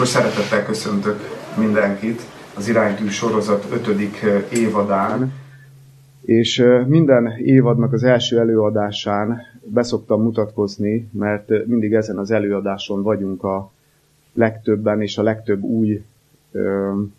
Akkor szeretettel köszöntök mindenkit az iránytű sorozat ötödik évadán. És minden évadnak az első előadásán beszoktam mutatkozni, mert mindig ezen az előadáson vagyunk a legtöbben, és a legtöbb új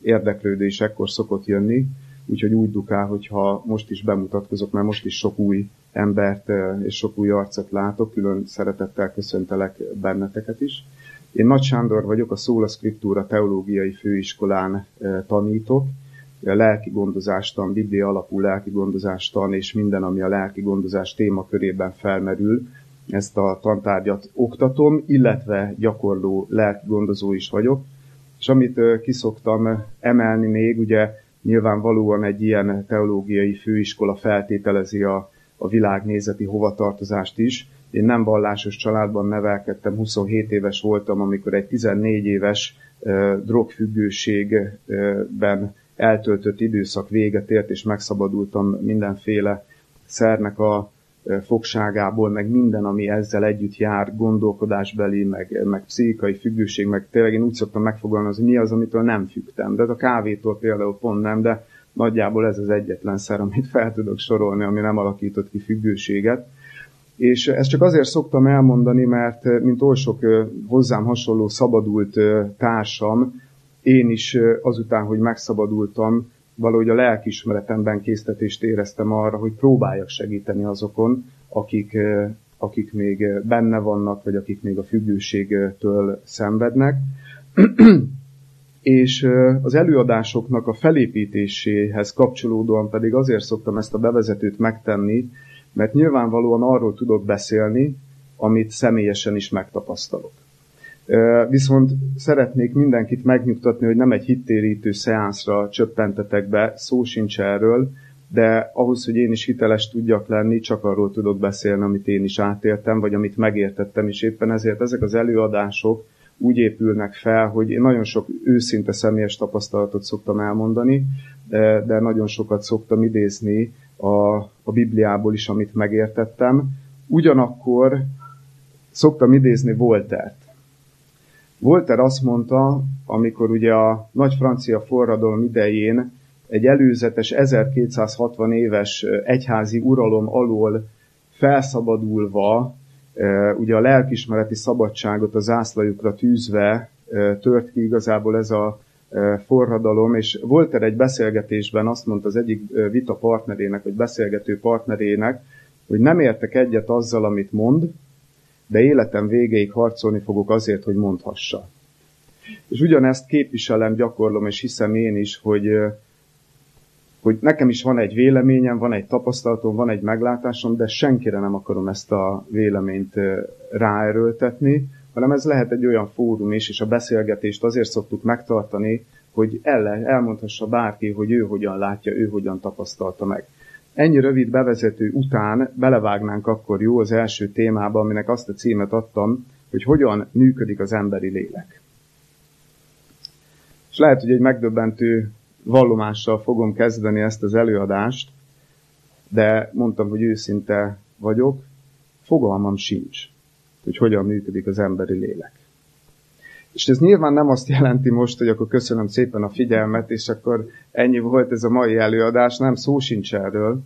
érdeklődés ekkor szokott jönni, úgyhogy úgy dukál, hogyha most is bemutatkozok, mert most is sok új embert és sok új arcot látok, külön szeretettel köszöntelek benneteket is. Én Nagy Sándor vagyok, a Szóla Scriptura Teológiai Főiskolán tanítok, a lelki gondozástan, biblia alapú lelki gondozástan és minden, ami a lelki gondozás témakörében felmerül, ezt a tantárgyat oktatom, illetve gyakorló lelki gondozó is vagyok. És amit kiszoktam emelni még, ugye nyilvánvalóan egy ilyen teológiai főiskola feltételezi a, a világnézeti hovatartozást is, én nem vallásos családban nevelkedtem, 27 éves voltam, amikor egy 14 éves drogfüggőségben eltöltött időszak véget ért, és megszabadultam mindenféle szernek a fogságából, meg minden, ami ezzel együtt jár, gondolkodásbeli, meg, meg pszichikai függőség, meg tényleg én úgy szoktam megfogalmazni, hogy mi az, amitől nem fügtem. De a kávétól például pont nem, de nagyjából ez az egyetlen szer, amit fel tudok sorolni, ami nem alakított ki függőséget. És ezt csak azért szoktam elmondani, mert eh, mint oly sok eh, hozzám hasonló szabadult eh, társam, én is azután, hogy megszabadultam, valahogy a lelkismeretemben késztetést éreztem arra, hogy próbáljak segíteni azokon, akik, akik még benne vannak, vagy akik még a függőségtől szenvednek. és az előadásoknak a felépítéséhez kapcsolódóan pedig azért szoktam ezt a bevezetőt megtenni, mert nyilvánvalóan arról tudok beszélni, amit személyesen is megtapasztalok. Viszont szeretnék mindenkit megnyugtatni, hogy nem egy hittérítő szeánszra csöppentetek be, szó sincs erről, de ahhoz, hogy én is hiteles tudjak lenni, csak arról tudok beszélni, amit én is átéltem, vagy amit megértettem, és éppen ezért ezek az előadások úgy épülnek fel, hogy én nagyon sok őszinte személyes tapasztalatot szoktam elmondani, de, de nagyon sokat szoktam idézni a, a Bibliából is, amit megértettem. Ugyanakkor szoktam idézni Voltert. Voltaire azt mondta, amikor ugye a nagy francia forradalom idején egy előzetes 1260 éves egyházi uralom alól felszabadulva, ugye a lelkismereti szabadságot a zászlajukra tűzve tört ki igazából ez a forradalom, és volt egy beszélgetésben azt mondta az egyik vita partnerének, vagy beszélgető partnerének, hogy nem értek egyet azzal, amit mond, de életem végéig harcolni fogok azért, hogy mondhassa. És ugyanezt képviselem, gyakorlom, és hiszem én is, hogy, hogy nekem is van egy véleményem, van egy tapasztalatom, van egy meglátásom, de senkire nem akarom ezt a véleményt ráerőltetni, hanem ez lehet egy olyan fórum is, és a beszélgetést azért szoktuk megtartani, hogy el, elmondhassa bárki, hogy ő hogyan látja, ő hogyan tapasztalta meg. Ennyi rövid bevezető után belevágnánk akkor jó az első témába, aminek azt a címet adtam, hogy hogyan működik az emberi lélek. És lehet, hogy egy megdöbbentő vallomással fogom kezdeni ezt az előadást, de mondtam, hogy őszinte vagyok, fogalmam sincs hogy hogyan működik az emberi lélek. És ez nyilván nem azt jelenti most, hogy akkor köszönöm szépen a figyelmet, és akkor ennyi volt ez a mai előadás, nem szó sincs erről.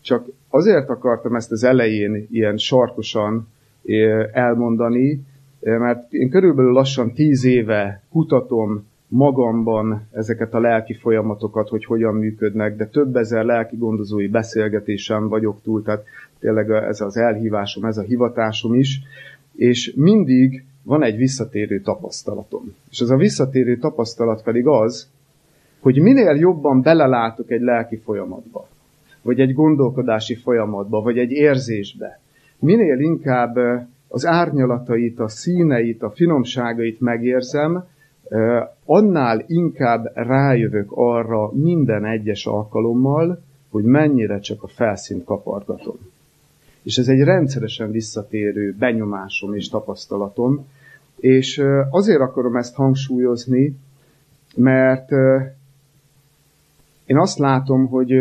Csak azért akartam ezt az elején ilyen sarkosan eh, elmondani, eh, mert én körülbelül lassan tíz éve kutatom magamban ezeket a lelki folyamatokat, hogy hogyan működnek, de több ezer lelki gondozói beszélgetésem vagyok túl, tehát tényleg ez az elhívásom, ez a hivatásom is, és mindig van egy visszatérő tapasztalatom. És ez a visszatérő tapasztalat pedig az, hogy minél jobban belelátok egy lelki folyamatba, vagy egy gondolkodási folyamatba, vagy egy érzésbe, minél inkább az árnyalatait, a színeit, a finomságait megérzem, annál inkább rájövök arra minden egyes alkalommal, hogy mennyire csak a felszínt kapargatom. És ez egy rendszeresen visszatérő benyomásom és tapasztalatom, és azért akarom ezt hangsúlyozni, mert én azt látom, hogy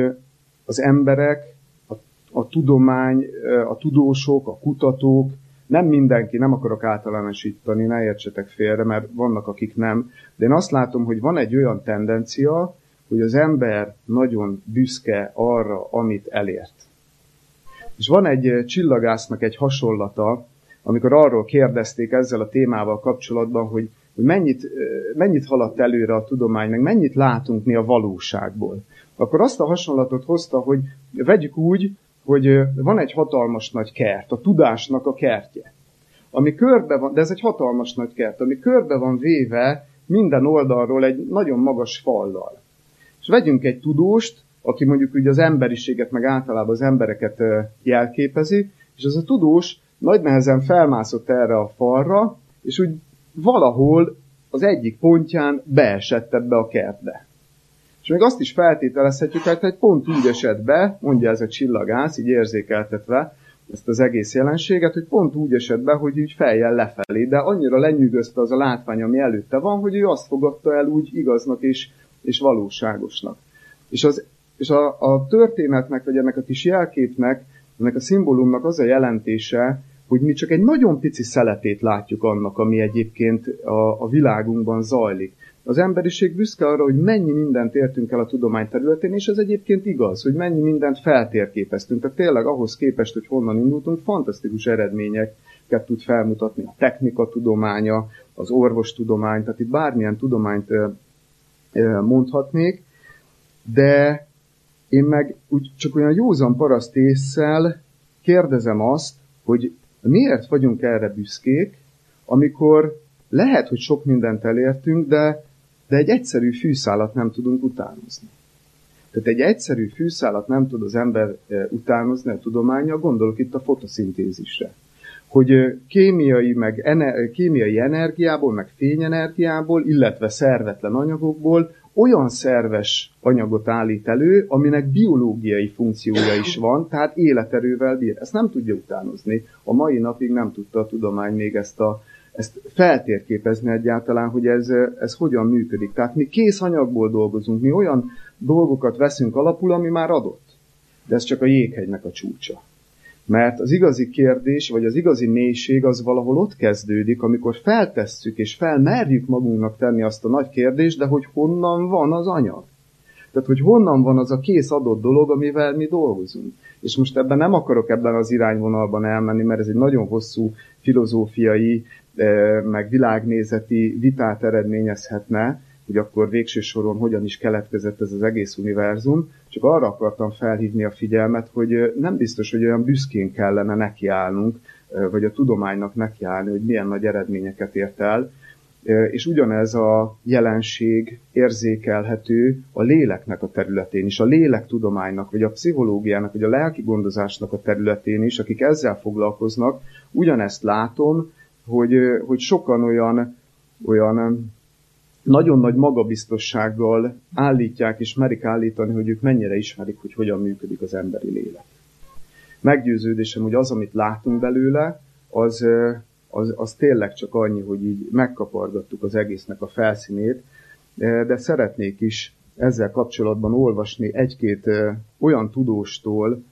az emberek, a, a tudomány, a tudósok, a kutatók Nem mindenki, nem akarok általánosítani, ne értsetek félre, mert vannak, akik nem, de én azt látom, hogy van egy olyan tendencia, hogy az ember nagyon büszke arra, amit elért. És van egy csillagásznak egy hasonlata, amikor arról kérdezték ezzel a témával kapcsolatban, hogy, hogy mennyit, mennyit haladt előre a tudomány, meg mennyit látunk mi a valóságból. Akkor azt a hasonlatot hozta, hogy vegyük úgy, hogy van egy hatalmas nagy kert, a tudásnak a kertje, ami körbe van, de ez egy hatalmas nagy kert, ami körbe van véve minden oldalról egy nagyon magas fallal. És vegyünk egy tudóst, aki mondjuk ugye az emberiséget, meg általában az embereket jelképezi, és az a tudós nagy nehezen felmászott erre a falra, és úgy valahol az egyik pontján beesett ebbe a kertbe. És még azt is feltételezhetjük, hogy egy pont úgy esett be, mondja ez a csillagász, így érzékeltetve ezt az egész jelenséget, hogy pont úgy esett be, hogy így fejjel lefelé, de annyira lenyűgözte az a látvány, ami előtte van, hogy ő azt fogadta el úgy igaznak és, és valóságosnak. És, az, és a, a történetnek, vagy ennek a kis jelképnek, ennek a szimbólumnak az a jelentése, hogy mi csak egy nagyon pici szeletét látjuk annak, ami egyébként a, a világunkban zajlik. Az emberiség büszke arra, hogy mennyi mindent értünk el a tudomány területén, és ez egyébként igaz, hogy mennyi mindent feltérképeztünk. Tehát tényleg ahhoz képest, hogy honnan indultunk, fantasztikus eredményeket tud felmutatni a technika tudománya, az orvostudomány, tehát itt bármilyen tudományt mondhatnék, de én meg úgy csak olyan józan paraszt észsel kérdezem azt, hogy miért vagyunk erre büszkék, amikor lehet, hogy sok mindent elértünk, de de egy egyszerű fűszálat nem tudunk utánozni. Tehát egy egyszerű fűszálat nem tud az ember e, utánozni a tudománya, gondolok itt a fotoszintézisre. Hogy e, kémiai, meg ener- kémiai energiából, meg fényenergiából, illetve szervetlen anyagokból olyan szerves anyagot állít elő, aminek biológiai funkciója is van, tehát életerővel bír. Ezt nem tudja utánozni. A mai napig nem tudta a tudomány még ezt a ezt feltérképezni egyáltalán, hogy ez, ez hogyan működik. Tehát mi kész anyagból dolgozunk, mi olyan dolgokat veszünk alapul, ami már adott. De ez csak a jéghegynek a csúcsa. Mert az igazi kérdés, vagy az igazi mélység az valahol ott kezdődik, amikor feltesszük és felmerjük magunknak tenni azt a nagy kérdést, de hogy honnan van az anyag. Tehát, hogy honnan van az a kész adott dolog, amivel mi dolgozunk. És most ebben nem akarok ebben az irányvonalban elmenni, mert ez egy nagyon hosszú filozófiai, meg világnézeti vitát eredményezhetne, hogy akkor végső soron hogyan is keletkezett ez az egész univerzum, csak arra akartam felhívni a figyelmet, hogy nem biztos, hogy olyan büszkén kellene nekiállnunk, vagy a tudománynak nekiállni, hogy milyen nagy eredményeket ért el, és ugyanez a jelenség érzékelhető a léleknek a területén is, a lélektudománynak, vagy a pszichológiának, vagy a lelki gondozásnak a területén is, akik ezzel foglalkoznak, ugyanezt látom, hogy, hogy sokan olyan, olyan nagyon nagy magabiztossággal állítják és merik állítani, hogy ők mennyire ismerik, hogy hogyan működik az emberi lélek. Meggyőződésem, hogy az, amit látunk belőle, az, az, az tényleg csak annyi, hogy így megkapargattuk az egésznek a felszínét, de szeretnék is ezzel kapcsolatban olvasni egy-két olyan tudóstól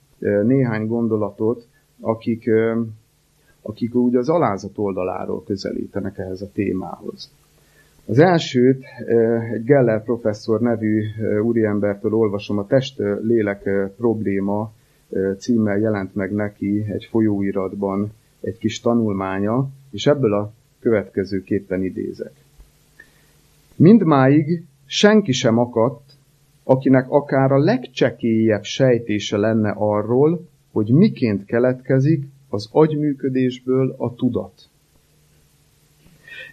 néhány gondolatot, akik akik úgy az alázat oldaláról közelítenek ehhez a témához. Az elsőt egy Geller professzor nevű úriembertől olvasom, a test-lélek probléma címmel jelent meg neki egy folyóiratban egy kis tanulmánya, és ebből a következőképpen idézek. Mindmáig senki sem akadt, akinek akár a legcsekélyebb sejtése lenne arról, hogy miként keletkezik az agyműködésből a tudat.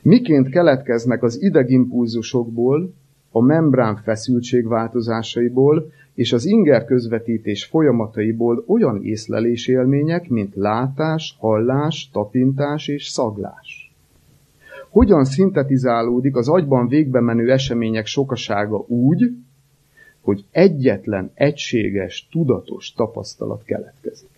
Miként keletkeznek az idegimpulzusokból, a membrán feszültség változásaiból és az inger közvetítés folyamataiból olyan észlelés élmények, mint látás, hallás, tapintás és szaglás. Hogyan szintetizálódik az agyban végbe menő események sokasága úgy, hogy egyetlen egységes, tudatos tapasztalat keletkezik.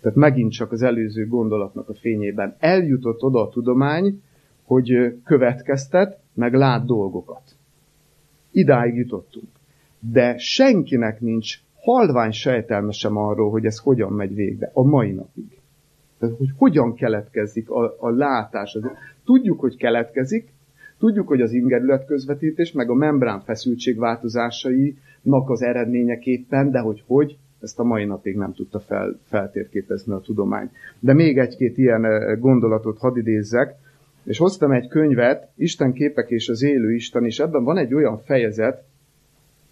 Tehát megint csak az előző gondolatnak a fényében eljutott oda a tudomány, hogy következtet, meg lát dolgokat. Idáig jutottunk. De senkinek nincs halvány sejtelme sem arról, hogy ez hogyan megy végbe, a mai napig. Tehát, hogy hogyan keletkezik a, a látás. Tudjuk, hogy keletkezik, tudjuk, hogy az ingerület közvetítés, meg a membrán feszültség változásainak az eredményeképpen, de hogy hogy, ezt a mai napig nem tudta fel, feltérképezni a tudomány. De még egy-két ilyen gondolatot hadd idézzek, és hoztam egy könyvet, Isten képek és az élő Isten, és ebben van egy olyan fejezet,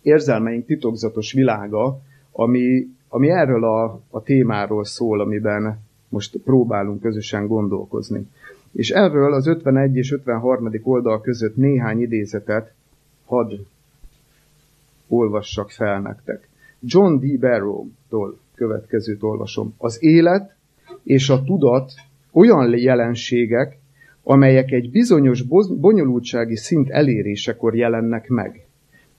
érzelmeink titokzatos világa, ami, ami erről a, a témáról szól, amiben most próbálunk közösen gondolkozni. És erről az 51 és 53. oldal között néhány idézetet hadd olvassak fel nektek. John D. Barrow-tól következőt olvasom. Az élet és a tudat olyan jelenségek, amelyek egy bizonyos bonyolultsági szint elérésekor jelennek meg.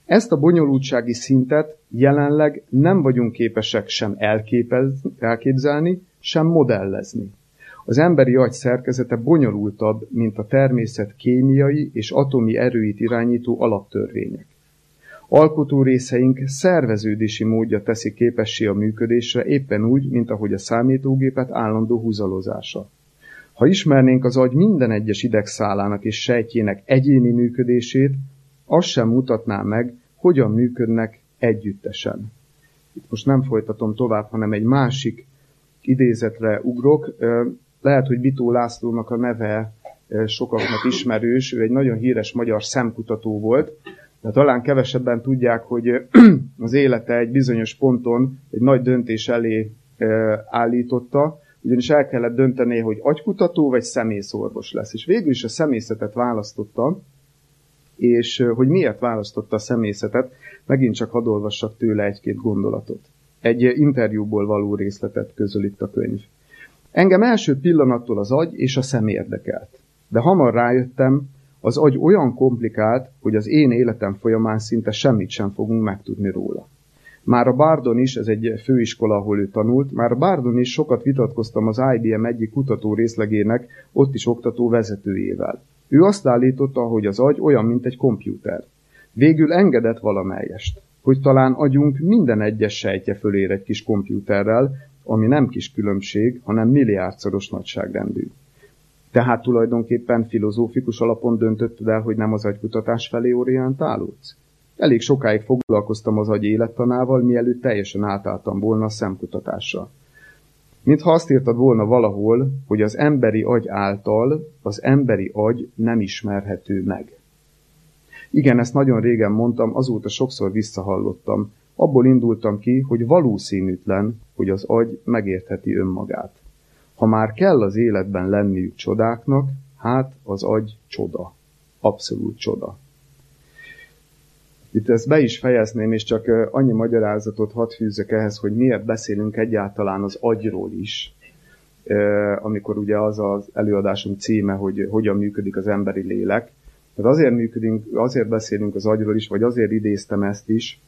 Ezt a bonyolultsági szintet jelenleg nem vagyunk képesek sem elképzelni, sem modellezni. Az emberi agy szerkezete bonyolultabb, mint a természet kémiai és atomi erőit irányító alaptörvények. Alkotó részeink szerveződési módja teszi képessé a működésre éppen úgy, mint ahogy a számítógépet állandó húzalozása. Ha ismernénk az agy minden egyes idegszálának és sejtjének egyéni működését, az sem mutatná meg, hogyan működnek együttesen. Itt most nem folytatom tovább, hanem egy másik idézetre ugrok. Lehet, hogy Bitó Lászlónak a neve sokaknak ismerős, ő egy nagyon híres magyar szemkutató volt, de talán kevesebben tudják, hogy az élete egy bizonyos ponton egy nagy döntés elé állította, ugyanis el kellett dönteni, hogy agykutató vagy szemészorvos lesz. És végül is a szemészetet választotta, és hogy miért választotta a szemészetet, megint csak hadd olvassak tőle egy-két gondolatot. Egy interjúból való részletet közöl itt a könyv. Engem első pillanattól az agy és a szem érdekelt. De hamar rájöttem, az agy olyan komplikált, hogy az én életem folyamán szinte semmit sem fogunk megtudni róla. Már a Bardon is, ez egy főiskola, ahol ő tanult, már a Bardon is sokat vitatkoztam az IBM egyik kutató részlegének, ott is oktató vezetőjével. Ő azt állította, hogy az agy olyan, mint egy kompjúter. Végül engedett valamelyest, hogy talán agyunk minden egyes sejtje fölér egy kis kompjúterrel, ami nem kis különbség, hanem milliárdszoros nagyságrendű. Tehát tulajdonképpen filozófikus alapon döntötted el, hogy nem az agykutatás felé orientálódsz? Elég sokáig foglalkoztam az agy élettanával, mielőtt teljesen átálltam volna a szemkutatással. Mintha azt írtad volna valahol, hogy az emberi agy által az emberi agy nem ismerhető meg. Igen, ezt nagyon régen mondtam, azóta sokszor visszahallottam. Abból indultam ki, hogy valószínűtlen, hogy az agy megértheti önmagát. Ha már kell az életben lenniük csodáknak, hát az agy csoda. Abszolút csoda. Itt ezt be is fejezném, és csak annyi magyarázatot hadd fűzzek ehhez, hogy miért beszélünk egyáltalán az agyról is, amikor ugye az az előadásunk címe, hogy hogyan működik az emberi lélek. Tehát azért, működünk, azért beszélünk az agyról is, vagy azért idéztem ezt is,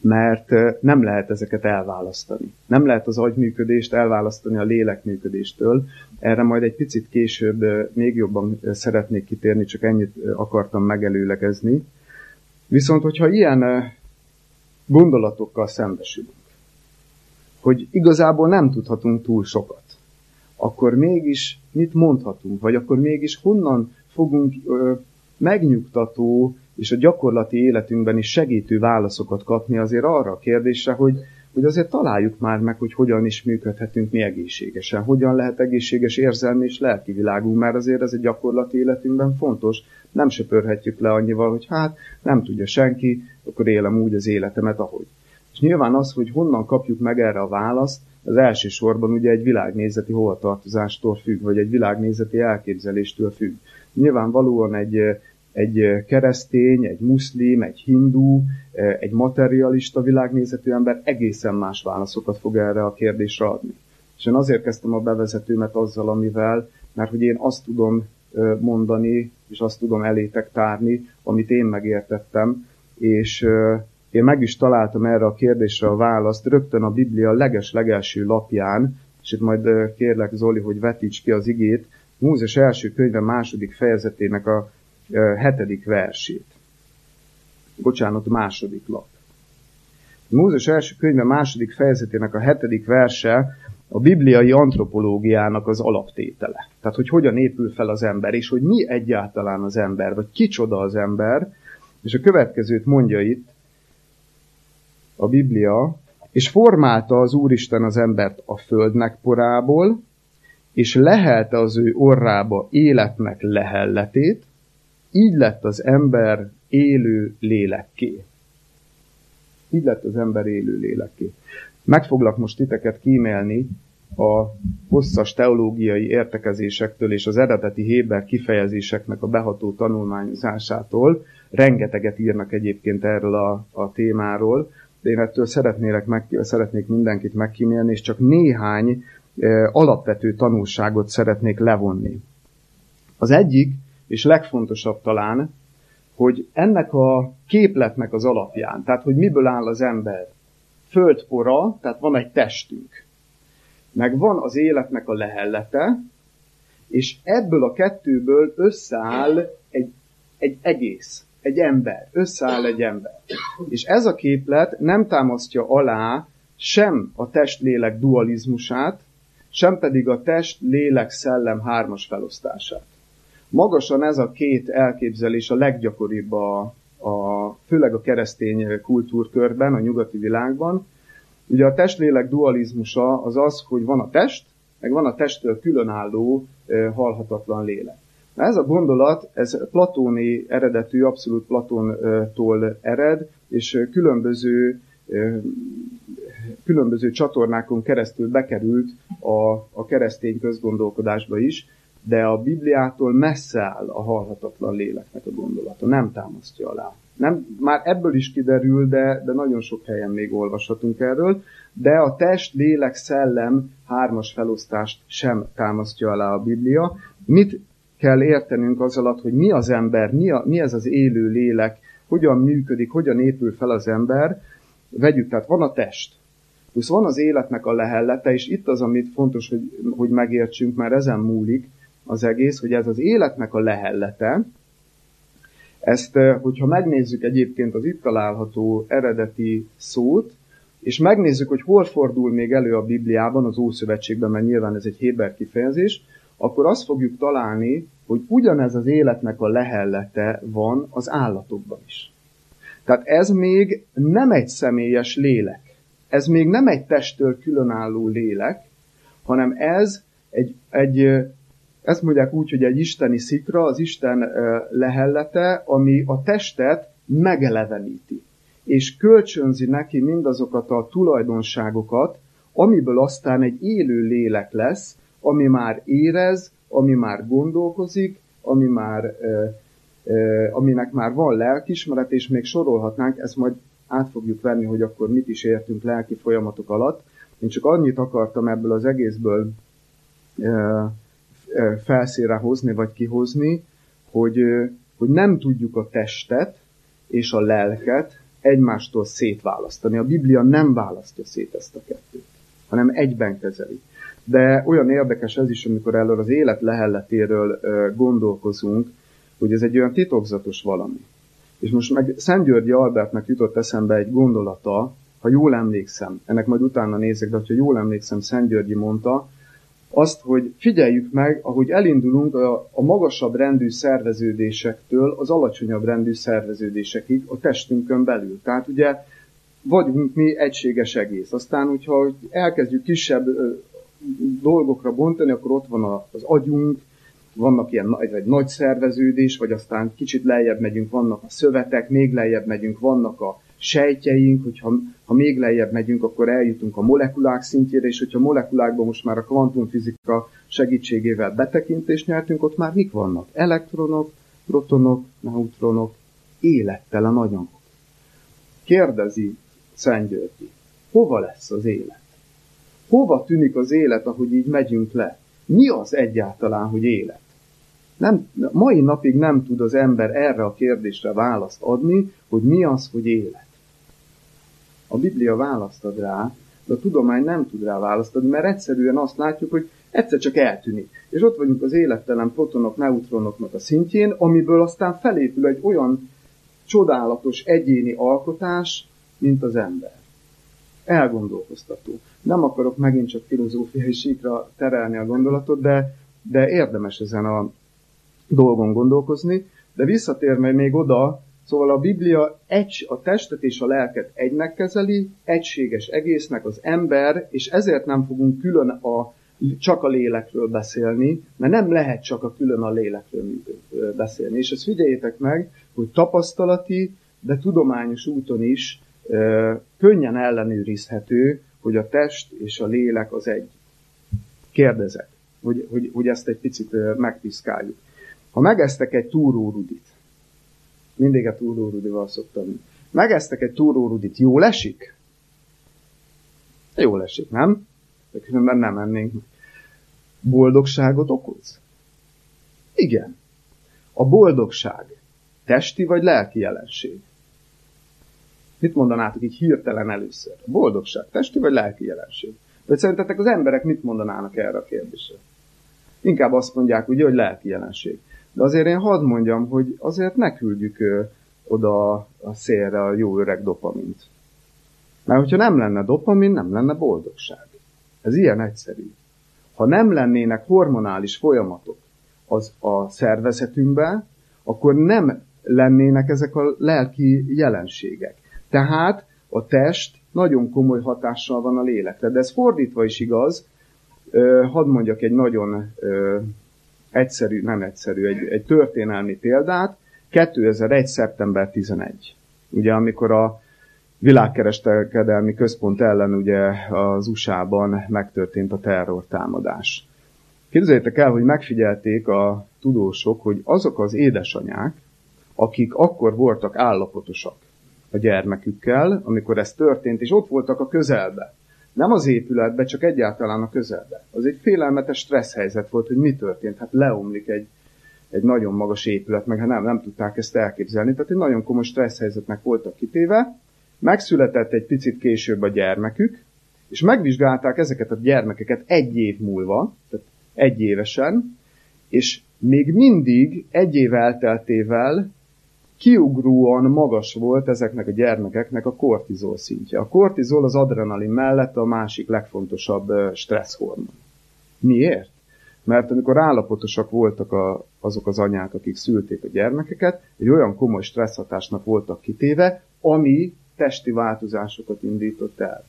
mert nem lehet ezeket elválasztani. Nem lehet az agyműködést elválasztani a lélek működéstől. Erre majd egy picit később még jobban szeretnék kitérni, csak ennyit akartam megelőlegezni. Viszont, hogyha ilyen gondolatokkal szembesülünk, hogy igazából nem tudhatunk túl sokat, akkor mégis mit mondhatunk, vagy akkor mégis honnan fogunk ö, megnyugtató és a gyakorlati életünkben is segítő válaszokat kapni azért arra a kérdésre, hogy, hogy azért találjuk már meg, hogy hogyan is működhetünk mi egészségesen, hogyan lehet egészséges érzelmi és lelki világunk, mert azért ez a gyakorlati életünkben fontos, nem söpörhetjük le annyival, hogy hát nem tudja senki, akkor élem úgy az életemet, ahogy. És nyilván az, hogy honnan kapjuk meg erre a választ, az elsősorban ugye egy világnézeti hovatartozástól függ, vagy egy világnézeti elképzeléstől függ. Nyilvánvalóan egy, egy keresztény, egy muszlim, egy hindu, egy materialista világnézetű ember egészen más válaszokat fog erre a kérdésre adni. És én azért kezdtem a bevezetőmet azzal, amivel, mert hogy én azt tudom mondani, és azt tudom elétek tárni, amit én megértettem, és én meg is találtam erre a kérdésre a választ rögtön a Biblia leges-legelső lapján, és itt majd kérlek Zoli, hogy vetíts ki az igét, Mózes első könyve második fejezetének a hetedik versét. Bocsánat, második lap. Mózes első könyve második fejezetének a hetedik verse a bibliai antropológiának az alaptétele. Tehát, hogy hogyan épül fel az ember, és hogy mi egyáltalán az ember, vagy kicsoda az ember, és a következőt mondja itt a Biblia, és formálta az Úristen az embert a földnek porából, és lehelte az ő orrába életnek lehelletét, így lett az ember élő lélekké. Így lett az ember élő lélekké. Meg foglak most titeket kímélni a hosszas teológiai értekezésektől és az eredeti Héber kifejezéseknek a beható tanulmányozásától. Rengeteget írnak egyébként erről a, a témáról, de én ettől szeretnélek meg, szeretnék mindenkit megkímélni, és csak néhány e, alapvető tanulságot szeretnék levonni. Az egyik, és legfontosabb talán, hogy ennek a képletnek az alapján, tehát hogy miből áll az ember, földpora, tehát van egy testünk, meg van az életnek a lehellete, és ebből a kettőből összeáll egy, egy egész, egy ember, összeáll egy ember. És ez a képlet nem támasztja alá sem a test-lélek dualizmusát, sem pedig a test-lélek-szellem hármas felosztását. Magasan ez a két elképzelés a leggyakoribb a, a, főleg a keresztény kultúrkörben, a nyugati világban. Ugye a testlélek dualizmusa az az, hogy van a test, meg van a testtől különálló halhatatlan lélek. Na ez a gondolat, ez platóni eredetű, abszolút Platóntól ered, és különböző különböző csatornákon keresztül bekerült a, a keresztény közgondolkodásba is, de a Bibliától messze áll a halhatatlan léleknek a gondolata, nem támasztja alá. Nem, már ebből is kiderül, de, de nagyon sok helyen még olvashatunk erről, de a test, lélek, szellem hármas felosztást sem támasztja alá a Biblia. Mit kell értenünk az alatt, hogy mi az ember, mi, a, mi ez az élő lélek, hogyan működik, hogyan épül fel az ember. Vegyük, tehát van a test, plusz van az életnek a lehellete, és itt az, amit fontos, hogy, hogy megértsünk, mert ezen múlik, az egész, hogy ez az életnek a lehellete, ezt, eh, hogyha megnézzük egyébként az itt található eredeti szót, és megnézzük, hogy hol fordul még elő a Bibliában, az Ószövetségben, mert nyilván ez egy héber kifejezés, akkor azt fogjuk találni, hogy ugyanez az életnek a lehellete van az állatokban is. Tehát ez még nem egy személyes lélek. Ez még nem egy testtől különálló lélek, hanem ez egy, egy ezt mondják úgy, hogy egy isteni szikra, az Isten lehellete, ami a testet megeleveníti, és kölcsönzi neki mindazokat a tulajdonságokat, amiből aztán egy élő lélek lesz, ami már érez, ami már gondolkozik, ami már, aminek már van lelkismeret, és még sorolhatnánk, ezt majd át fogjuk venni, hogy akkor mit is értünk lelki folyamatok alatt. Én csak annyit akartam ebből az egészből felszínre hozni, vagy kihozni, hogy, hogy nem tudjuk a testet és a lelket egymástól szétválasztani. A Biblia nem választja szét ezt a kettőt, hanem egyben kezeli. De olyan érdekes ez is, amikor erről az élet lehelletéről gondolkozunk, hogy ez egy olyan titokzatos valami. És most meg Szent Györgyi Albertnek jutott eszembe egy gondolata, ha jól emlékszem, ennek majd utána nézek, de ha jól emlékszem, Szent Györgyi mondta, azt, hogy figyeljük meg, ahogy elindulunk a, a magasabb rendű szerveződésektől az alacsonyabb rendű szerveződésekig a testünkön belül. Tehát ugye vagyunk mi egységes egész. Aztán, hogyha elkezdjük kisebb dolgokra bontani, akkor ott van az agyunk, vannak ilyen egy nagy szerveződés, vagy aztán kicsit lejjebb megyünk, vannak a szövetek, még lejjebb megyünk, vannak a sejtjeink, hogyha ha még lejjebb megyünk, akkor eljutunk a molekulák szintjére, és hogyha molekulákban most már a kvantumfizika segítségével betekintést nyertünk, ott már mik vannak? Elektronok, protonok, neutronok, élettelen anyagok. Kérdezi Szent Györgyi, hova lesz az élet? Hova tűnik az élet, ahogy így megyünk le? Mi az egyáltalán, hogy élet? Nem, mai napig nem tud az ember erre a kérdésre választ adni, hogy mi az, hogy élet. A Biblia választ ad rá, de a tudomány nem tud rá választ adni, mert egyszerűen azt látjuk, hogy egyszer csak eltűnik. És ott vagyunk az élettelen protonok, neutronoknak a szintjén, amiből aztán felépül egy olyan csodálatos egyéni alkotás, mint az ember. elgondolkoztató. Nem akarok megint csak filozófiai síkra terelni a gondolatot, de, de érdemes ezen a dolgon gondolkozni. De visszatérve még oda, szóval a Biblia egy, a testet és a lelket egynek kezeli, egységes egésznek az ember, és ezért nem fogunk külön a, csak a lélekről beszélni, mert nem lehet csak a külön a lélekről beszélni. És ezt figyeljétek meg, hogy tapasztalati, de tudományos úton is könnyen ellenőrizhető, hogy a test és a lélek az egy. Kérdezek, hogy, hogy, hogy ezt egy picit megpiszkáljuk. Ha megesztek egy túrórudit, mindig a túrórudival szoktam, megesztek egy túrórudit, jól esik? Jól esik, nem? De különben nem mennénk. Boldogságot okoz? Igen. A boldogság testi vagy lelki jelenség? Mit mondanátok így hirtelen először? A boldogság testi vagy lelki jelenség? Vagy szerintetek az emberek mit mondanának erre a kérdésre? Inkább azt mondják ugye, hogy lelki jelenség. De azért én hadd mondjam, hogy azért ne küldjük ö, oda a szélre a jó öreg dopamint. Mert hogyha nem lenne dopamin, nem lenne boldogság. Ez ilyen egyszerű. Ha nem lennének hormonális folyamatok az a szervezetünkben, akkor nem lennének ezek a lelki jelenségek. Tehát a test nagyon komoly hatással van a lélekre. De ez fordítva is igaz. Hadd mondjak egy nagyon egyszerű, nem egyszerű, egy, egy történelmi példát. 2001. szeptember 11. Ugye amikor a világkereskedelmi központ ellen ugye az USA-ban megtörtént a terrortámadás. Képzeljétek el, hogy megfigyelték a tudósok, hogy azok az édesanyák, akik akkor voltak állapotosak, a gyermekükkel, amikor ez történt, és ott voltak a közelbe. Nem az épületbe, csak egyáltalán a közelbe. Az egy félelmetes stressz helyzet volt, hogy mi történt. Hát leomlik egy, egy nagyon magas épület, meg hát nem, nem tudták ezt elképzelni. Tehát egy nagyon komoly stressz helyzetnek voltak kitéve. Megszületett egy picit később a gyermekük, és megvizsgálták ezeket a gyermekeket egy év múlva, tehát egy évesen, és még mindig egy év elteltével kiugróan magas volt ezeknek a gyermekeknek a kortizol szintje. A kortizol az adrenalin mellett a másik legfontosabb stresszhormon. Miért? Mert amikor állapotosak voltak a, azok az anyák, akik szülték a gyermekeket, egy olyan komoly stresszhatásnak voltak kitéve, ami testi változásokat indított el.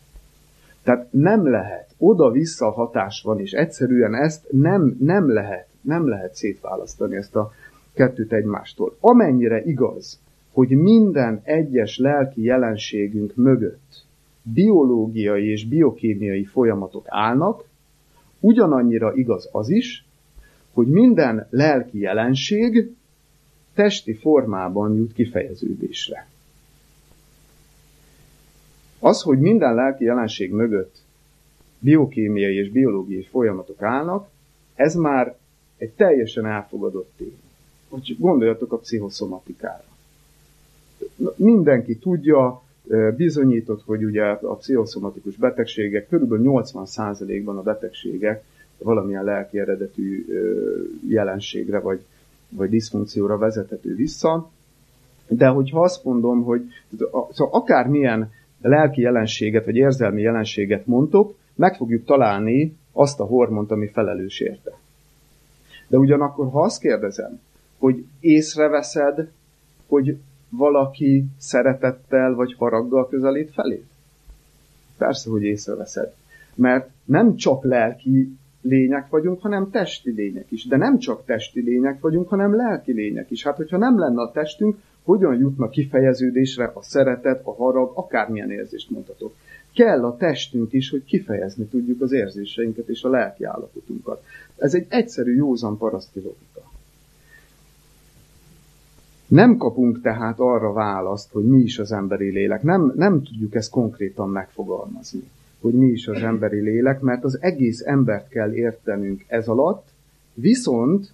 Tehát nem lehet, oda-vissza hatás van, és egyszerűen ezt nem, nem lehet, nem lehet szétválasztani ezt a kettőt egymástól. Amennyire igaz, hogy minden egyes lelki jelenségünk mögött biológiai és biokémiai folyamatok állnak, ugyanannyira igaz az is, hogy minden lelki jelenség testi formában jut kifejeződésre. Az, hogy minden lelki jelenség mögött biokémiai és biológiai folyamatok állnak, ez már egy teljesen elfogadott tény hogy gondoljatok a pszichoszomatikára. Mindenki tudja, bizonyított, hogy ugye a pszichoszomatikus betegségek, körülbelül 80%-ban a betegségek valamilyen lelki eredetű jelenségre vagy, vagy diszfunkcióra vezethető vissza. De hogyha azt mondom, hogy szóval akármilyen lelki jelenséget vagy érzelmi jelenséget mondtok, meg fogjuk találni azt a hormont, ami felelős érte. De ugyanakkor, ha azt kérdezem, hogy észreveszed, hogy valaki szeretettel vagy haraggal közelít felé? Persze, hogy észreveszed. Mert nem csak lelki lények vagyunk, hanem testi lények is. De nem csak testi lények vagyunk, hanem lelki lények is. Hát, hogyha nem lenne a testünk, hogyan jutna kifejeződésre a szeretet, a harag, akármilyen érzést mondhatok. Kell a testünk is, hogy kifejezni tudjuk az érzéseinket és a lelki állapotunkat. Ez egy egyszerű, józan paraszti logika. Nem kapunk tehát arra választ, hogy mi is az emberi lélek. Nem, nem tudjuk ezt konkrétan megfogalmazni, hogy mi is az emberi lélek, mert az egész embert kell értenünk ez alatt, viszont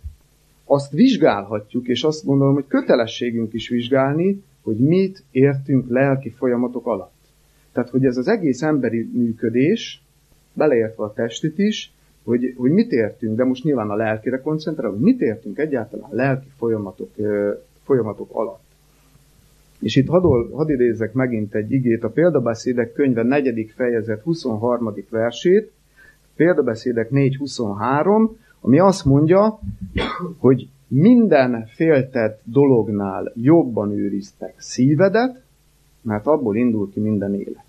azt vizsgálhatjuk, és azt gondolom, hogy kötelességünk is vizsgálni, hogy mit értünk lelki folyamatok alatt. Tehát, hogy ez az egész emberi működés, beleértve a testit is, hogy, hogy mit értünk, de most nyilván a lelkire koncentrálunk, mit értünk egyáltalán lelki folyamatok folyamatok alatt. És itt hadd, hadd idézek megint egy igét, a példabeszédek könyve 4. fejezet 23. versét, példabeszédek 4.23, ami azt mondja, hogy minden féltett dolognál jobban őriztek szívedet, mert abból indul ki minden élet.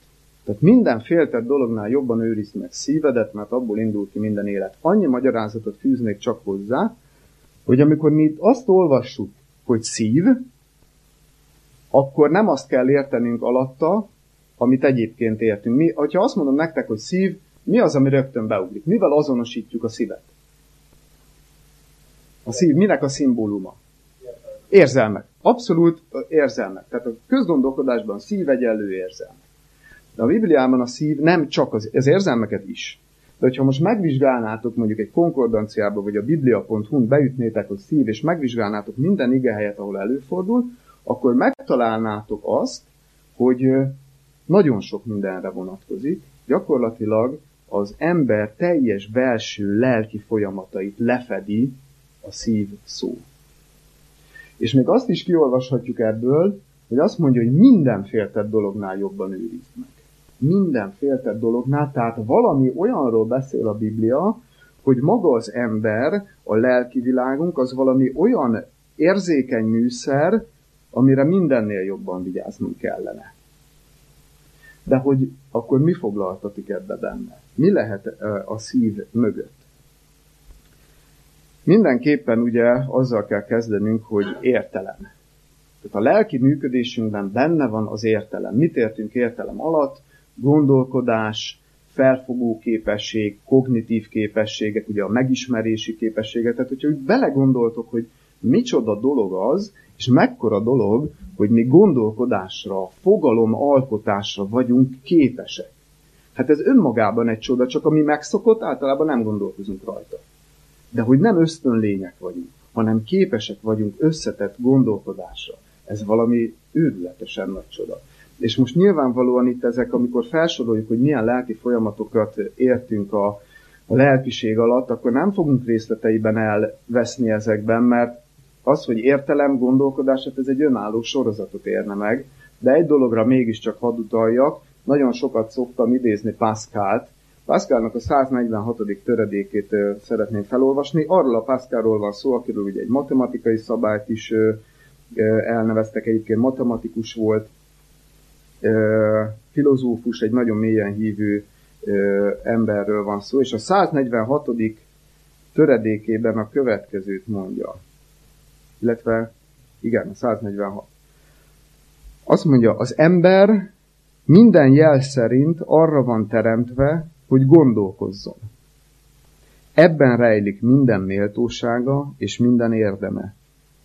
Tehát minden féltett dolognál jobban őrizd meg szívedet, mert abból indul ki minden élet. Annyi magyarázatot fűznék csak hozzá, hogy amikor mi azt olvassuk, hogy szív, akkor nem azt kell értenünk alatta, amit egyébként értünk. Mi, hogyha azt mondom nektek, hogy szív, mi az, ami rögtön beugrik? Mivel azonosítjuk a szívet? A szív, minek a szimbóluma? Érzelmek. Abszolút érzelmek. Tehát a közgondolkodásban szív egyenlő érzelmek. De a Bibliában a szív nem csak az, az érzelmeket is. De hogyha most megvizsgálnátok mondjuk egy konkordanciába, vagy a biblia.hu-n beütnétek, hogy szív, és megvizsgálnátok minden ige helyet, ahol előfordul, akkor megtalálnátok azt, hogy nagyon sok mindenre vonatkozik. Gyakorlatilag az ember teljes belső lelki folyamatait lefedi a szív szó. És még azt is kiolvashatjuk ebből, hogy azt mondja, hogy minden féltett dolognál jobban őrizd meg. Minden féltett dolognál, tehát valami olyanról beszél a Biblia, hogy maga az ember, a lelki világunk, az valami olyan érzékeny műszer, amire mindennél jobban vigyáznunk kellene. De hogy akkor mi foglaltatik ebbe benne? Mi lehet a szív mögött? Mindenképpen ugye azzal kell kezdenünk, hogy értelem. Tehát a lelki működésünkben benne van az értelem. Mit értünk értelem alatt? Gondolkodás, felfogó képesség, kognitív képességek, ugye a megismerési képességek. Tehát, hogyha úgy belegondoltok, hogy micsoda dolog az, és mekkora dolog, hogy mi gondolkodásra, fogalom alkotásra vagyunk képesek. Hát ez önmagában egy csoda, csak ami megszokott, általában nem gondolkozunk rajta. De hogy nem ösztönlények vagyunk, hanem képesek vagyunk összetett gondolkodásra. Ez valami őrületesen nagy csoda. És most nyilvánvalóan itt ezek, amikor felsoroljuk, hogy milyen lelki folyamatokat értünk a, a lelkiség alatt, akkor nem fogunk részleteiben elveszni ezekben, mert az, hogy értelem, gondolkodás, hát ez egy önálló sorozatot érne meg, de egy dologra mégiscsak hadd utaljak, nagyon sokat szoktam idézni Pascalt, Pascalnak a 146. töredékét szeretném felolvasni. Arról a Pascalról van szó, akiről ugye egy matematikai szabályt is elneveztek, egyébként matematikus volt, filozófus, egy nagyon mélyen hívő emberről van szó, és a 146. töredékében a következőt mondja illetve igen, 146. Azt mondja, az ember minden jel szerint arra van teremtve, hogy gondolkozzon. Ebben rejlik minden méltósága és minden érdeme.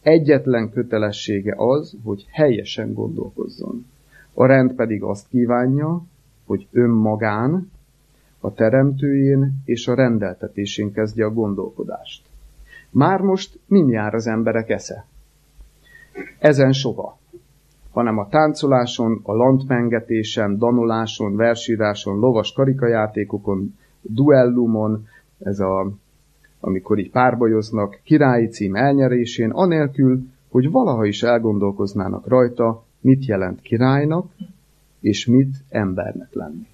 Egyetlen kötelessége az, hogy helyesen gondolkozzon. A rend pedig azt kívánja, hogy önmagán, a teremtőjén és a rendeltetésén kezdje a gondolkodást. Már most mindjár az emberek esze. Ezen soha hanem a táncoláson, a lantmengetésen, danoláson, versíráson, lovas karikajátékokon, duellumon, ez a, amikor így párbajoznak, királyi cím elnyerésén, anélkül, hogy valaha is elgondolkoznának rajta, mit jelent királynak, és mit embernek lenni.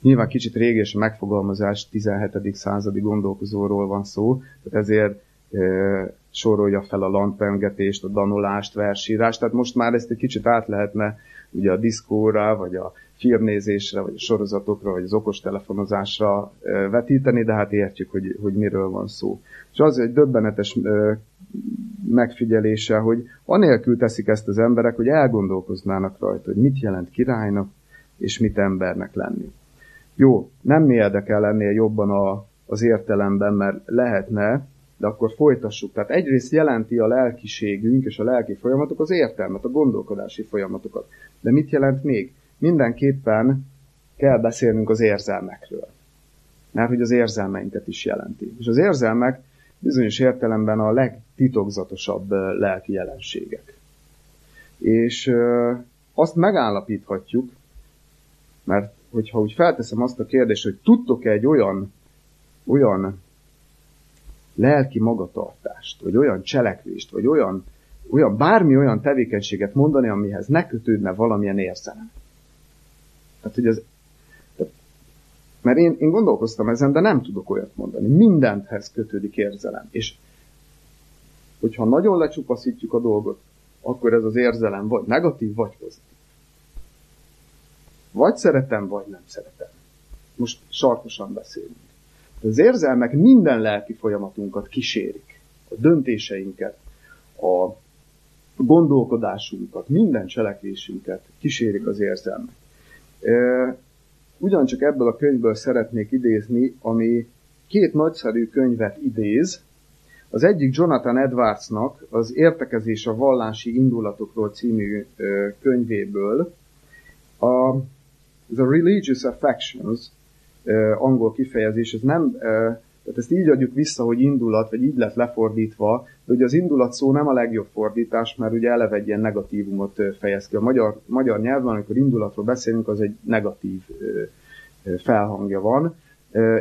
Nyilván kicsit réges megfogalmazás, 17. századi gondolkozóról van szó, tehát ezért e, sorolja fel a lantpengetést, a danolást, versírást, tehát most már ezt egy kicsit át lehetne ugye a diszkóra, vagy a filmnézésre, vagy a sorozatokra, vagy az okostelefonozásra vetíteni, de hát értjük, hogy, hogy miről van szó. És az egy döbbenetes megfigyelése, hogy anélkül teszik ezt az emberek, hogy elgondolkoznának rajta, hogy mit jelent királynak, és mit embernek lenni. Jó, nem mi érdekel lennél jobban a, az értelemben, mert lehetne, de akkor folytassuk. Tehát egyrészt jelenti a lelkiségünk és a lelki folyamatok az értelmet, a gondolkodási folyamatokat. De mit jelent még? Mindenképpen kell beszélnünk az érzelmekről. Mert hogy az érzelmeinket is jelenti. És az érzelmek bizonyos értelemben a legtitokzatosabb lelki jelenségek. És azt megállapíthatjuk, mert hogyha úgy felteszem azt a kérdést, hogy tudtok-e egy olyan, olyan lelki magatartást, vagy olyan cselekvést, vagy olyan olyan, bármi olyan tevékenységet mondani, amihez ne kötődne valamilyen érzelem. Tehát, hogy az, mert én, én gondolkoztam ezen, de nem tudok olyat mondani. Mindenthez kötődik érzelem. És hogyha nagyon lecsupaszítjuk a dolgot, akkor ez az érzelem vagy negatív, vagy pozitív. Vagy szeretem, vagy nem szeretem. Most sarkosan beszélünk. Az érzelmek minden lelki folyamatunkat kísérik. A döntéseinket, a gondolkodásunkat, minden cselekvésünket kísérik az érzelmek. Ugyancsak ebből a könyvből szeretnék idézni, ami két nagyszerű könyvet idéz. Az egyik Jonathan Edwardsnak az Értekezés a vallási indulatokról című könyvéből, a The Religious Affections, angol kifejezés, ez nem tehát ezt így adjuk vissza, hogy indulat, vagy így lett lefordítva, de ugye az indulat szó nem a legjobb fordítás, mert ugye eleve egy ilyen negatívumot fejez ki. A magyar, magyar nyelvben, amikor indulatról beszélünk, az egy negatív felhangja van.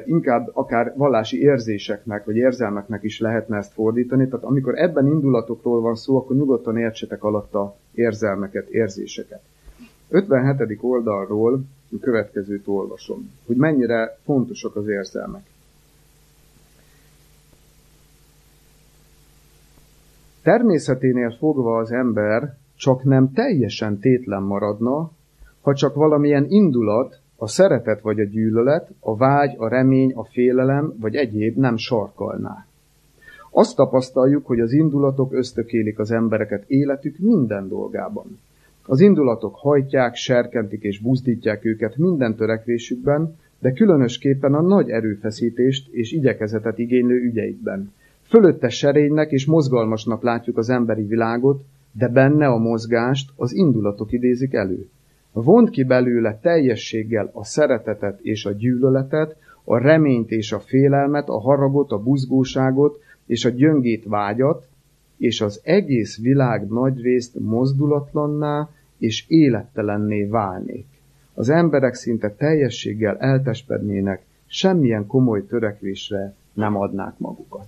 Inkább akár vallási érzéseknek, vagy érzelmeknek is lehetne ezt fordítani. Tehát amikor ebben indulatokról van szó, akkor nyugodtan értsetek alatta érzelmeket, érzéseket. 57. oldalról a következőt olvasom, hogy mennyire fontosak az érzelmek. Természeténél fogva az ember csak nem teljesen tétlen maradna, ha csak valamilyen indulat, a szeretet vagy a gyűlölet, a vágy, a remény, a félelem vagy egyéb nem sarkalná. Azt tapasztaljuk, hogy az indulatok ösztökélik az embereket életük minden dolgában. Az indulatok hajtják, serkentik és buzdítják őket minden törekvésükben, de különösképpen a nagy erőfeszítést és igyekezetet igénylő ügyeikben, Fölötte serénynek és mozgalmasnak látjuk az emberi világot, de benne a mozgást az indulatok idézik elő. Vond ki belőle teljességgel a szeretetet és a gyűlöletet, a reményt és a félelmet, a haragot, a buzgóságot és a gyöngét vágyat, és az egész világ nagyrészt mozdulatlanná és élettelenné válnék. Az emberek szinte teljességgel eltespednének, semmilyen komoly törekvésre nem adnák magukat.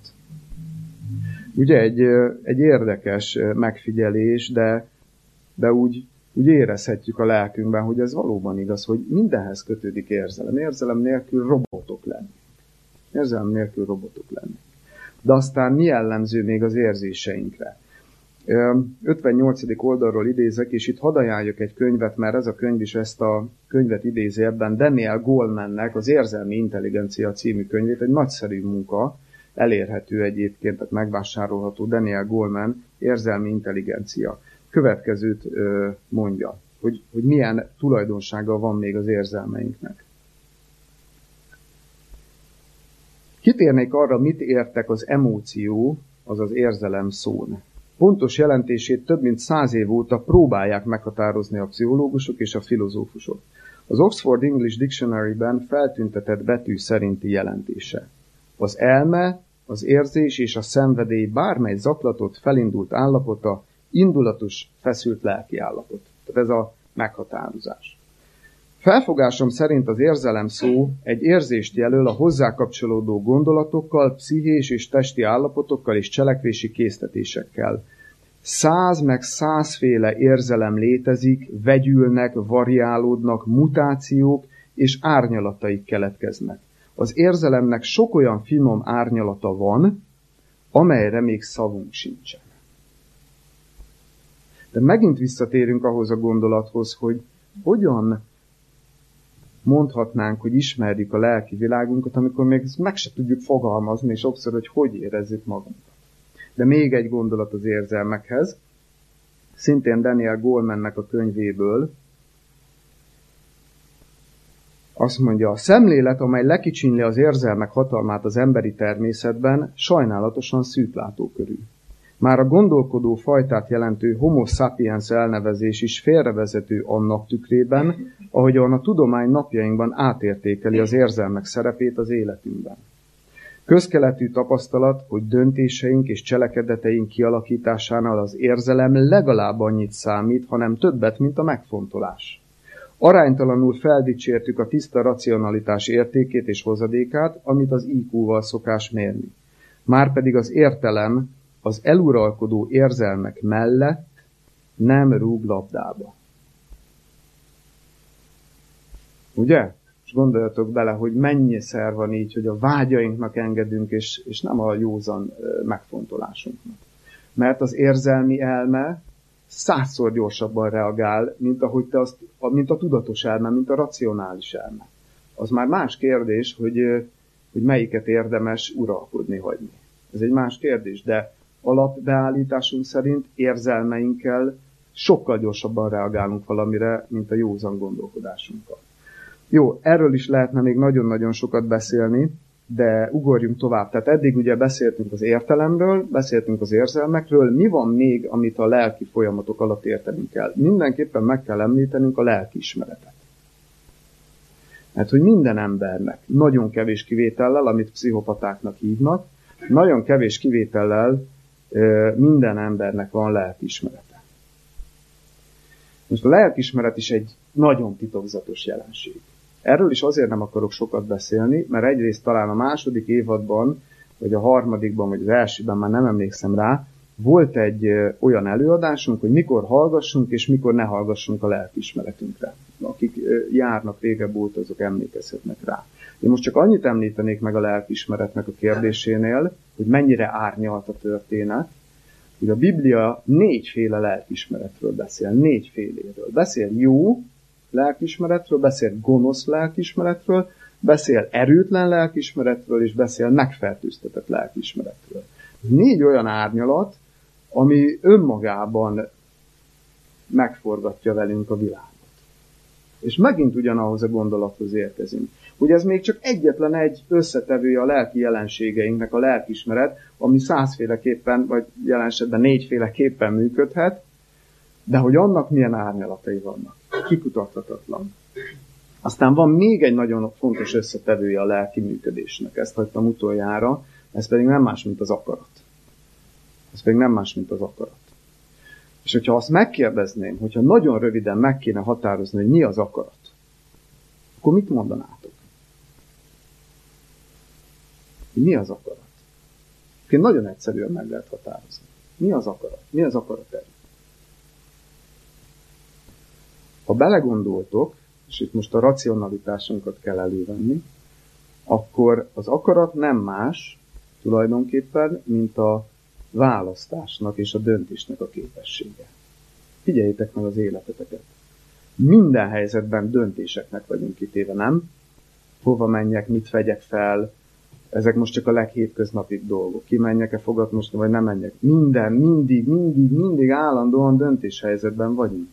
Ugye egy, egy érdekes megfigyelés, de, de úgy, úgy érezhetjük a lelkünkben, hogy ez valóban igaz, hogy mindenhez kötődik érzelem. Érzelem nélkül robotok lenni. Érzelem nélkül robotok lenni. De aztán mi jellemző még az érzéseinkre? 58. oldalról idézek, és itt hadd ajánljak egy könyvet, mert ez a könyv is ezt a könyvet idézi ebben, Daniel Golemannek az Érzelmi Intelligencia című könyvét, egy nagyszerű munka, elérhető egyébként, tehát megvásárolható Daniel Goleman érzelmi intelligencia. Következőt mondja, hogy, hogy milyen tulajdonsága van még az érzelmeinknek. Kitérnék arra, mit értek az emóció, azaz érzelem szón. Pontos jelentését több mint száz év óta próbálják meghatározni a pszichológusok és a filozófusok. Az Oxford English Dictionary-ben feltüntetett betű szerinti jelentése. Az elme, az érzés és a szenvedély bármely zaklatott, felindult állapota, indulatos, feszült lelki állapot. Tehát ez a meghatározás. Felfogásom szerint az érzelem szó egy érzést jelöl a hozzá kapcsolódó gondolatokkal, pszichés és testi állapotokkal és cselekvési késztetésekkel. Száz meg százféle érzelem létezik, vegyülnek, variálódnak, mutációk és árnyalataik keletkeznek az érzelemnek sok olyan finom árnyalata van, amelyre még szavunk sincsen. De megint visszatérünk ahhoz a gondolathoz, hogy hogyan mondhatnánk, hogy ismerjük a lelki világunkat, amikor még meg se tudjuk fogalmazni, és sokszor, hogy hogy érezzük magunkat. De még egy gondolat az érzelmekhez, szintén Daniel Golemannek a könyvéből, azt mondja, a szemlélet, amely lekicsinli az érzelmek hatalmát az emberi természetben, sajnálatosan szűklátókörű. Már a gondolkodó fajtát jelentő homo sapiens elnevezés is félrevezető annak tükrében, ahogyan a tudomány napjainkban átértékeli az érzelmek szerepét az életünkben. Közkeletű tapasztalat, hogy döntéseink és cselekedeteink kialakításánál az érzelem legalább annyit számít, hanem többet, mint a megfontolás. Aránytalanul feldicsértük a tiszta racionalitás értékét és hozadékát, amit az IQ-val szokás mérni. Márpedig az értelem az eluralkodó érzelmek mellett nem rúg labdába. Ugye? És gondoljatok bele, hogy mennyiszer van így, hogy a vágyainknak engedünk, és, és nem a józan megfontolásunknak. Mert az érzelmi elme százszor gyorsabban reagál, mint ahogy te azt, mint a tudatos elme, mint a racionális elme. Az már más kérdés, hogy, hogy melyiket érdemes uralkodni hagyni. Ez egy más kérdés, de alapbeállításunk szerint érzelmeinkkel sokkal gyorsabban reagálunk valamire, mint a józan gondolkodásunkkal. Jó, erről is lehetne még nagyon-nagyon sokat beszélni, de ugorjunk tovább. Tehát eddig ugye beszéltünk az értelemről, beszéltünk az érzelmekről, mi van még, amit a lelki folyamatok alatt értenünk kell? Mindenképpen meg kell említenünk a lelki ismeretet. Mert hogy minden embernek, nagyon kevés kivétellel, amit pszichopatáknak hívnak, nagyon kevés kivétellel minden embernek van lelkiismerete. Most a lelkismeret is egy nagyon titokzatos jelenség. Erről is azért nem akarok sokat beszélni, mert egyrészt talán a második évadban, vagy a harmadikban, vagy az elsőben, már nem emlékszem rá, volt egy olyan előadásunk, hogy mikor hallgassunk, és mikor ne hallgassunk a lelkismeretünkre. Akik járnak régebb óta, azok emlékezhetnek rá. Én most csak annyit említenék meg a lelkismeretnek a kérdésénél, hogy mennyire árnyalt a történet, hogy a Biblia négyféle lelkismeretről beszél, négyféléről. Beszél jó lelkismeretről, beszél gonosz lelkismeretről, beszél erőtlen lelkismeretről, és beszél megfertőztetett lelkismeretről. Négy olyan árnyalat, ami önmagában megforgatja velünk a világot. És megint ugyanahoz a gondolathoz érkezünk hogy ez még csak egyetlen egy összetevője a lelki jelenségeinknek, a lelkismeret, ami százféleképpen, vagy jelen esetben négyféleképpen működhet, de hogy annak milyen árnyalatai vannak. Kikutathatatlan. Aztán van még egy nagyon fontos összetevője a lelki működésnek, ezt hagytam utoljára, ez pedig nem más, mint az akarat. Ez pedig nem más, mint az akarat. És hogyha azt megkérdezném, hogyha nagyon röviden meg kéne határozni, hogy mi az akarat, akkor mit mondanátok? Mi az akarat? Én nagyon egyszerűen meg lehet határozni. Mi az akarat? Mi az akarat erő? Ha belegondoltok, és itt most a racionalitásunkat kell elővenni, akkor az akarat nem más tulajdonképpen, mint a választásnak és a döntésnek a képessége. Figyeljétek meg az életeteket. Minden helyzetben döntéseknek vagyunk kitéve, nem? Hova menjek, mit vegyek fel, ezek most csak a leghétköznapi dolgok. Kimenjek-e fogatmosni, vagy nem menjek. Minden, mindig, mindig, mindig állandóan döntéshelyzetben vagyunk.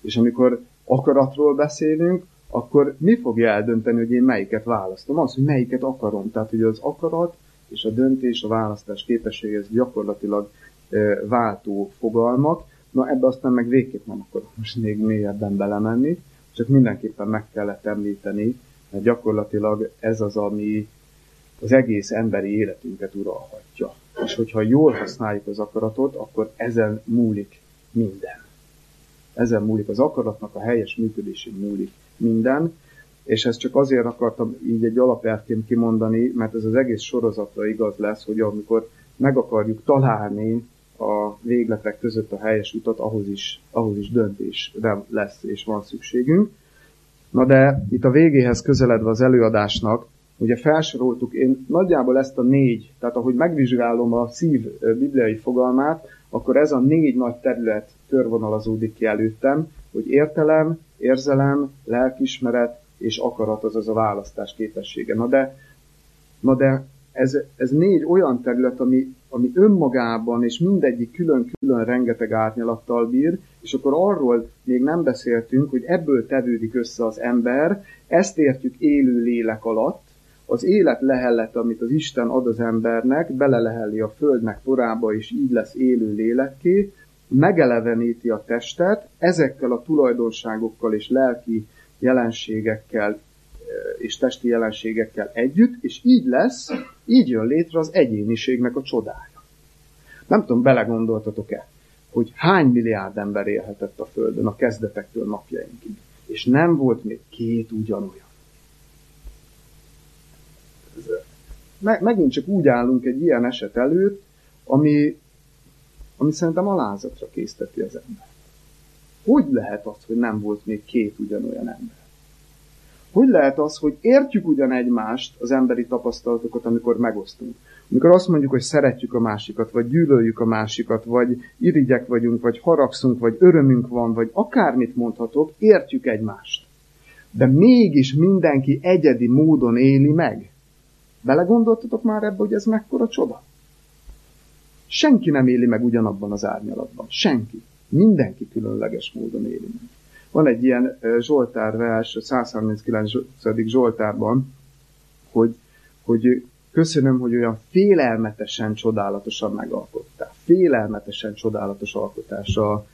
És amikor akaratról beszélünk, akkor mi fogja eldönteni, hogy én melyiket választom? Az, hogy melyiket akarom. Tehát, hogy az akarat és a döntés, a választás képessége, ez gyakorlatilag e, váltó fogalmak. Na ebbe aztán meg végképp nem akarok most még mélyebben belemenni, csak mindenképpen meg kellett említeni, mert gyakorlatilag ez az, ami az egész emberi életünket uralhatja. És hogyha jól használjuk az akaratot, akkor ezen múlik minden. Ezen múlik az akaratnak a helyes működésén múlik minden, és ezt csak azért akartam így egy alapelvként kimondani, mert ez az egész sorozatra igaz lesz, hogy amikor meg akarjuk találni a végletek között a helyes utat, ahhoz is, ahhoz is döntésre lesz és van szükségünk. Na de itt a végéhez közeledve az előadásnak ugye felsoroltuk, én nagyjából ezt a négy, tehát ahogy megvizsgálom a szív bibliai fogalmát, akkor ez a négy nagy terület körvonalazódik ki előttem, hogy értelem, érzelem, lelkismeret és akarat, azaz a választás képessége. Na de, na de ez, ez négy olyan terület, ami, ami önmagában és mindegyik külön-külön rengeteg árnyalattal bír, és akkor arról még nem beszéltünk, hogy ebből tevődik össze az ember, ezt értjük élő lélek alatt, az élet lehellet, amit az Isten ad az embernek, belelehelli a földnek porába, és így lesz élő lélekké, megeleveníti a testet, ezekkel a tulajdonságokkal és lelki jelenségekkel eh, és testi jelenségekkel együtt, és így lesz, így jön létre az egyéniségnek a csodája. Nem tudom, belegondoltatok-e, hogy hány milliárd ember élhetett a Földön a kezdetektől napjainkig, és nem volt még két ugyanolyan. Megint csak úgy állunk egy ilyen eset előtt, ami, ami szerintem alázatra készteti az ember. Hogy lehet az, hogy nem volt még két ugyanolyan ember? Hogy lehet az, hogy értjük ugyan egymást, az emberi tapasztalatokat, amikor megosztunk? Amikor azt mondjuk, hogy szeretjük a másikat, vagy gyűlöljük a másikat, vagy irigyek vagyunk, vagy haragszunk, vagy örömünk van, vagy akármit mondhatok, értjük egymást. De mégis mindenki egyedi módon éli meg. Belegondoltatok már ebbe, hogy ez mekkora csoda? Senki nem éli meg ugyanabban az árnyalatban. Senki. Mindenki különleges módon éli meg. Van egy ilyen Zsoltár vers, 139. Zsoltárban, hogy, hogy köszönöm, hogy olyan félelmetesen csodálatosan megalkottál. Félelmetesen csodálatos alkotás a,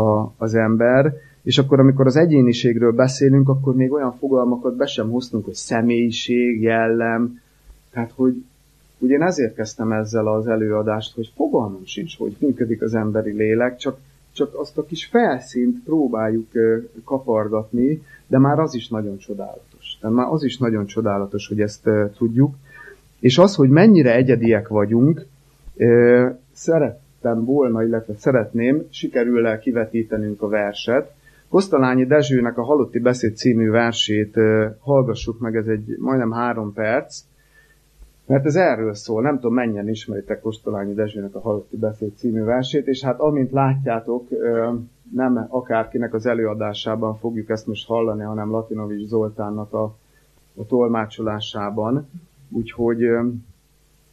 a, az ember, és akkor, amikor az egyéniségről beszélünk, akkor még olyan fogalmakat be sem hoztunk, hogy személyiség, jellem, tehát, hogy ugye én ezért kezdtem ezzel az előadást, hogy fogalmam sincs, hogy működik az emberi lélek, csak csak azt a kis felszínt próbáljuk kapargatni, de már az is nagyon csodálatos. Tehát már az is nagyon csodálatos, hogy ezt tudjuk. És az, hogy mennyire egyediek vagyunk, szerettem volna, illetve szeretném, sikerül-e kivetítenünk a verset. Kosztalányi Dezsőnek a Halotti Beszéd című versét hallgassuk meg, ez egy majdnem három perc, mert ez erről szól, nem tudom mennyien ismeritek Kostolányi Dezsőnek a Halotti Beszéd című versét, és hát amint látjátok, nem akárkinek az előadásában fogjuk ezt most hallani, hanem Latinovics Zoltánnak a, a tolmácsolásában, úgyhogy,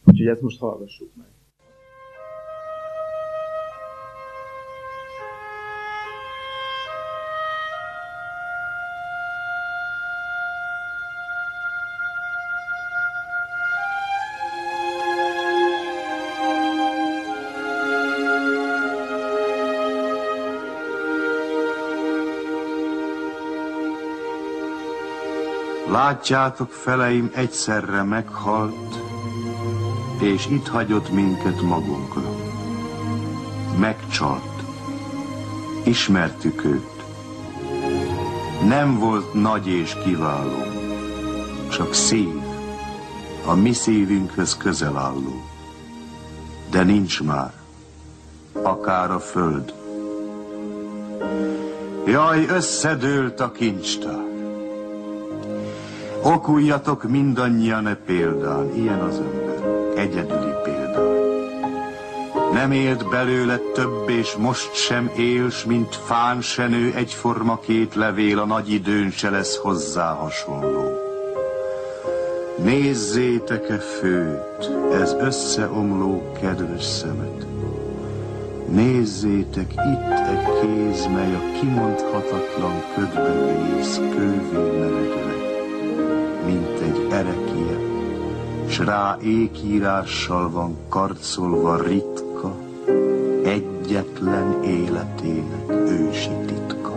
úgyhogy ezt most hallgassuk meg. Látjátok, feleim egyszerre meghalt, és itt hagyott minket magunkra. Megcsalt. Ismertük őt. Nem volt nagy és kiváló, csak szív, a mi szívünkhöz közel álló. De nincs már, akár a föld. Jaj, összedőlt a kincstár. Okuljatok mindannyian e példán, ilyen az ember, egyedüli példán. Nem élt belőle több, és most sem éls, mint fán se nő egyforma két levél, a nagy időn se lesz hozzá hasonló. Nézzétek-e főt, ez összeomló kedves szemet. Nézzétek itt egy kéz, mely a kimondhatatlan ködbe vész, kővé egy erekie, s rá ékírással van karcolva ritka, egyetlen életének ősi titka.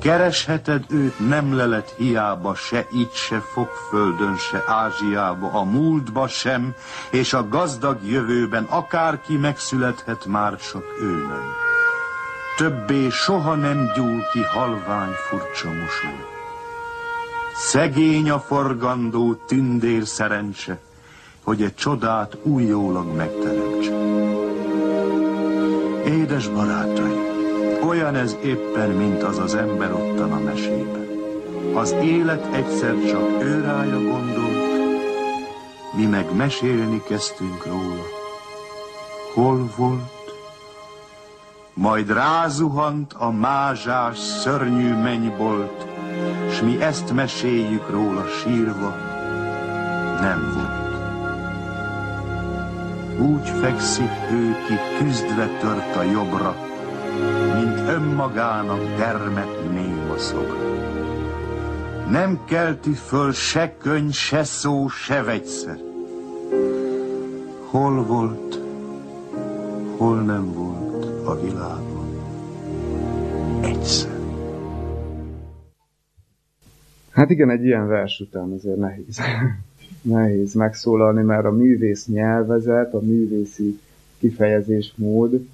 Keresheted őt, nem lelet hiába, se itt, se fogföldön, se Ázsiába, a múltba sem, és a gazdag jövőben akárki megszülethet már, csak ő nem többé soha nem gyúl ki halvány furcsa mosoly. Szegény a forgandó tündér szerencse, hogy egy csodát újólag megteremtse. Édes barátai, olyan ez éppen, mint az az ember ottan a mesében. Az élet egyszer csak őrája gondolt, mi meg mesélni kezdtünk róla. Hol volt, majd rázuhant a mázsás, szörnyű mennybolt, s mi ezt meséljük róla sírva, nem volt. Úgy fekszik ő, ki küzdve tört a jobbra, mint önmagának dermet néma szobra. Nem kelti föl se könyv, se szó, se vegyszer. Hol volt, hol nem volt a világon. Egyszer. Hát igen, egy ilyen vers után azért nehéz. nehéz megszólalni, mert a művész nyelvezet, a művészi kifejezésmód,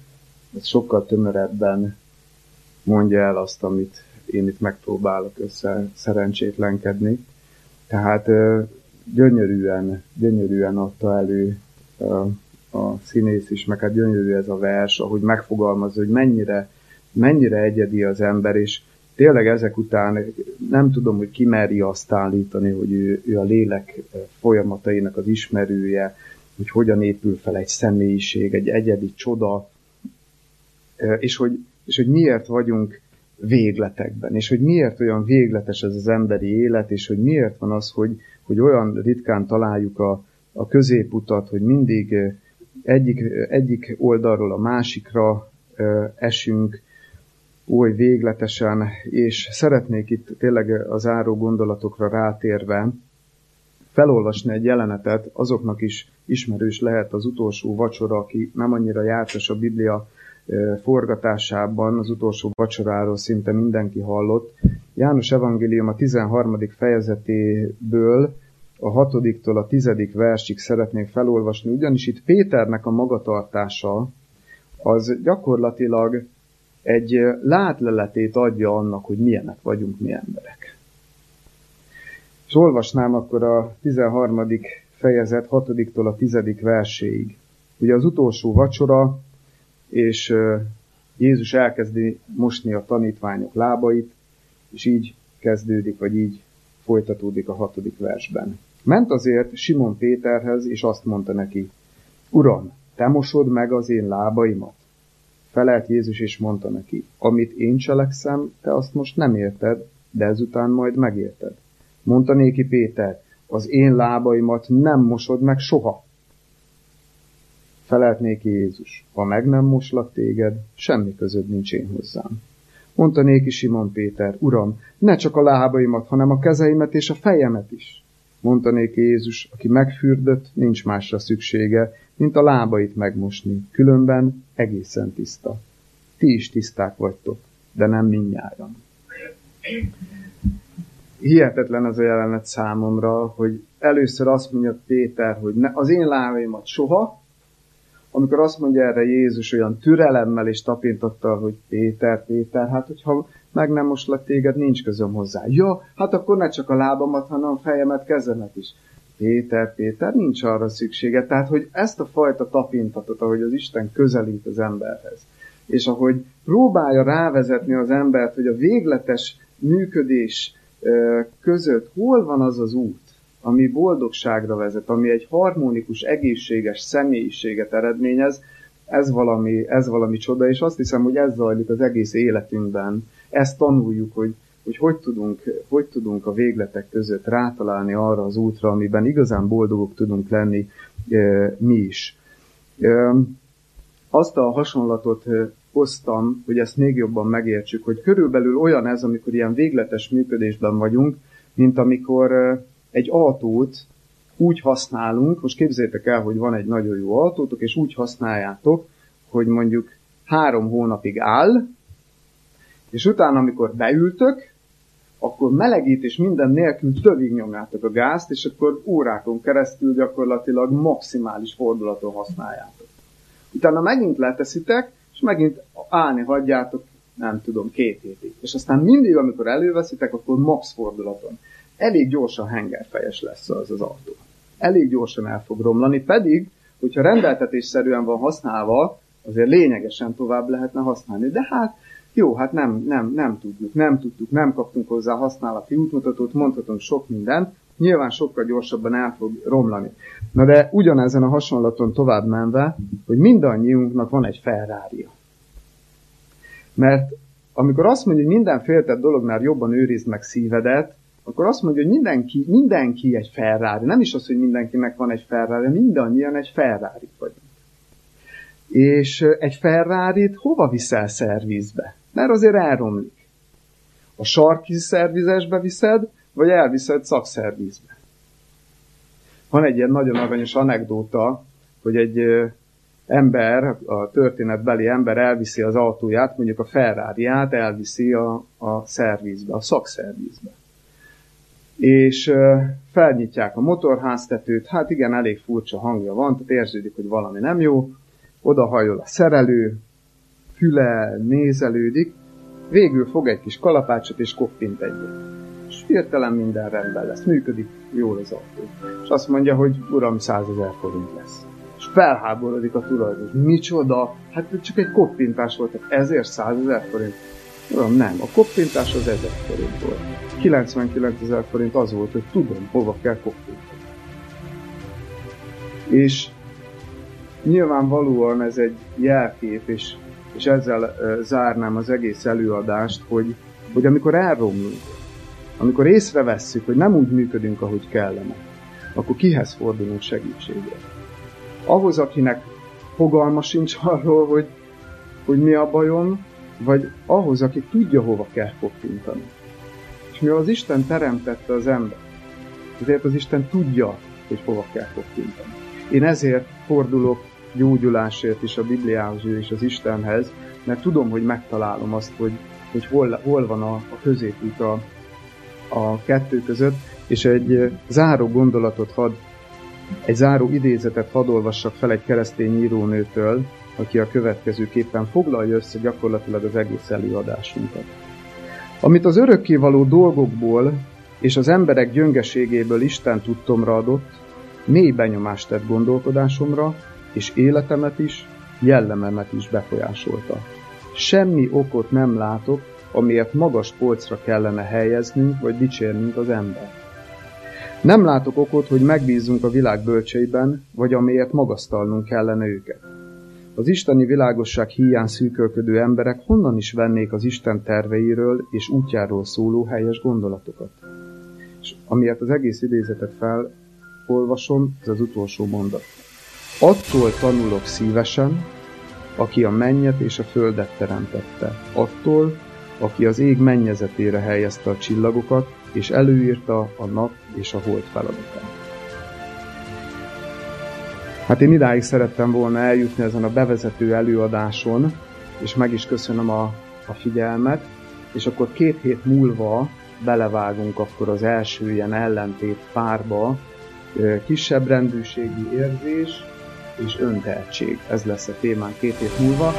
ez sokkal tömörebben mondja el azt, amit én itt megpróbálok össze szerencsétlenkedni. Tehát gyönyörűen, gyönyörűen adta elő a színész is, meg hát gyönyörű ez a vers, ahogy megfogalmazza, hogy mennyire, mennyire egyedi az ember, és tényleg ezek után nem tudom, hogy ki meri azt állítani, hogy ő, ő a lélek folyamatainak az ismerője, hogy hogyan épül fel egy személyiség, egy egyedi csoda, és hogy, és hogy miért vagyunk végletekben, és hogy miért olyan végletes ez az emberi élet, és hogy miért van az, hogy, hogy olyan ritkán találjuk a, a középutat, hogy mindig egyik, egyik oldalról a másikra esünk, oly végletesen, és szeretnék itt tényleg az áró gondolatokra rátérve felolvasni egy jelenetet, azoknak is ismerős lehet az utolsó vacsora, aki nem annyira jártas a Biblia forgatásában, az utolsó vacsoráról szinte mindenki hallott. János Evangélium a 13. fejezetéből a hatodiktól a tizedik versig szeretnék felolvasni, ugyanis itt Péternek a magatartása az gyakorlatilag egy látleletét adja annak, hogy milyenek vagyunk mi emberek. És olvasnám akkor a 13. fejezet 6-tól a 10. verséig. Ugye az utolsó vacsora, és Jézus elkezdi mosni a tanítványok lábait, és így kezdődik, vagy így folytatódik a hatodik versben. Ment azért Simon Péterhez, és azt mondta neki, Uram, te mosod meg az én lábaimat? Felelt Jézus, és mondta neki, amit én cselekszem, te azt most nem érted, de ezután majd megérted. Mondta néki Péter, az én lábaimat nem mosod meg soha. Felelt néki Jézus, ha meg nem moslak téged, semmi közöd nincs én hozzám. Mondta néki Simon Péter, Uram, ne csak a lábaimat, hanem a kezeimet és a fejemet is. Mondta néki Jézus, aki megfürdött, nincs másra szüksége, mint a lábait megmosni, különben egészen tiszta. Ti is tiszták vagytok, de nem mindnyájan. Hihetetlen az a jelenet számomra, hogy először azt mondja Péter, hogy ne, az én lábaimat soha, amikor azt mondja erre Jézus olyan türelemmel és tapintotta, hogy Péter, Péter, hát hogyha meg nem moslak téged, nincs közöm hozzá. Ja, hát akkor ne csak a lábamat, hanem a fejemet, kezemet is. Péter, Péter, nincs arra szüksége. Tehát, hogy ezt a fajta tapintatot, ahogy az Isten közelít az emberhez, és ahogy próbálja rávezetni az embert, hogy a végletes működés között hol van az az út, ami boldogságra vezet, ami egy harmonikus, egészséges személyiséget eredményez, ez valami, ez valami csoda, és azt hiszem, hogy ez zajlik az egész életünkben. Ezt tanuljuk, hogy hogy hogy tudunk, hogy tudunk a végletek között rátalálni arra az útra, amiben igazán boldogok tudunk lenni e, mi is. E, azt a hasonlatot hoztam, hogy ezt még jobban megértsük, hogy körülbelül olyan ez, amikor ilyen végletes működésben vagyunk, mint amikor egy autót úgy használunk, most képzeljétek el, hogy van egy nagyon jó autótok, és úgy használjátok, hogy mondjuk három hónapig áll, és utána, amikor beültök, akkor melegítés minden nélkül tövig nyomjátok a gázt, és akkor órákon keresztül gyakorlatilag maximális fordulaton használjátok. Utána megint leteszitek, és megint állni hagyjátok, nem tudom, két hétig. És aztán mindig, amikor előveszitek, akkor max fordulaton. Elég gyorsan hengerfejes lesz az az autó. Elég gyorsan el fog romlani, pedig, hogyha rendeltetésszerűen van használva, azért lényegesen tovább lehetne használni. De hát jó, hát nem, nem, nem tudjuk, nem tudtuk, nem kaptunk hozzá használati útmutatót, mondhatunk sok mindent, nyilván sokkal gyorsabban el fog romlani. Na de ugyanezen a hasonlaton tovább menve, hogy mindannyiunknak van egy ferrari Mert amikor azt mondja, hogy minden féltett dolognál jobban őrizd meg szívedet, akkor azt mondja, hogy mindenki, mindenki egy Ferrari. Nem is az, hogy mindenkinek van egy Ferrari, mindannyian egy Ferrari vagyunk. És egy Ferrari-t hova viszel szervizbe? mert azért elromlik. A sarki szervizesbe viszed, vagy elviszed szakszervizbe. Van egy ilyen nagyon aranyos anekdóta, hogy egy ember, a történetbeli ember elviszi az autóját, mondjuk a ferrari elviszi a, a szervizbe, a szakszervizbe. És felnyitják a motorháztetőt, hát igen, elég furcsa hangja van, tehát érződik, hogy valami nem jó, odahajol a szerelő, füle nézelődik, végül fog egy kis kalapácsot és koppint egyet. És hirtelen minden rendben lesz, működik jól az autó. És azt mondja, hogy uram, 100 ezer forint lesz. És felháborodik a tulajdonos. Micsoda? Hát csak egy koppintás volt, ezért 100 ezer forint. Uram, nem, a koppintás az 1000 forint volt. 99 ezer forint az volt, hogy tudom, hova kell koppintani. És nyilvánvalóan ez egy jelkép, és, és ezzel zárnám az egész előadást, hogy, hogy amikor elromlunk, amikor észrevesszük, hogy nem úgy működünk, ahogy kellene, akkor kihez fordulunk segítségre? Ahhoz, akinek fogalma sincs arról, hogy, hogy mi a bajom, vagy ahhoz, aki tudja, hova kell koppintani. És mivel az Isten teremtette az ember, ezért az Isten tudja, hogy hova kell koppintani. Én ezért fordulok gyógyulásért is a Bibliához és az Istenhez, mert tudom, hogy megtalálom azt, hogy, hogy hol, hol van a, a középút a, a kettő között, és egy záró gondolatot had, egy záró idézetet hadd olvassak fel egy keresztény írónőtől, aki a következőképpen foglalja össze gyakorlatilag az egész előadásunkat. Amit az örökkévaló dolgokból és az emberek gyöngeségéből Isten tudtomra adott, mély benyomást tett gondolkodásomra, és életemet is, jellememet is befolyásolta. Semmi okot nem látok, amiért magas polcra kellene helyeznünk vagy dicsérnünk az ember. Nem látok okot, hogy megbízzunk a világ bölcseiben, vagy amiért magasztalnunk kellene őket. Az isteni világosság hiány szűkölködő emberek honnan is vennék az Isten terveiről és útjáról szóló helyes gondolatokat? És amiért az egész idézetet felolvasom, ez az utolsó mondat. Attól tanulok szívesen, aki a mennyet és a földet teremtette. Attól, aki az ég mennyezetére helyezte a csillagokat, és előírta a nap és a hold feladatát. Hát én idáig szerettem volna eljutni ezen a bevezető előadáson, és meg is köszönöm a, a figyelmet, és akkor két hét múlva belevágunk akkor az első ilyen ellentét párba, kisebb rendűségi érzés és öntehetség. Ez lesz a témán két hét múlva.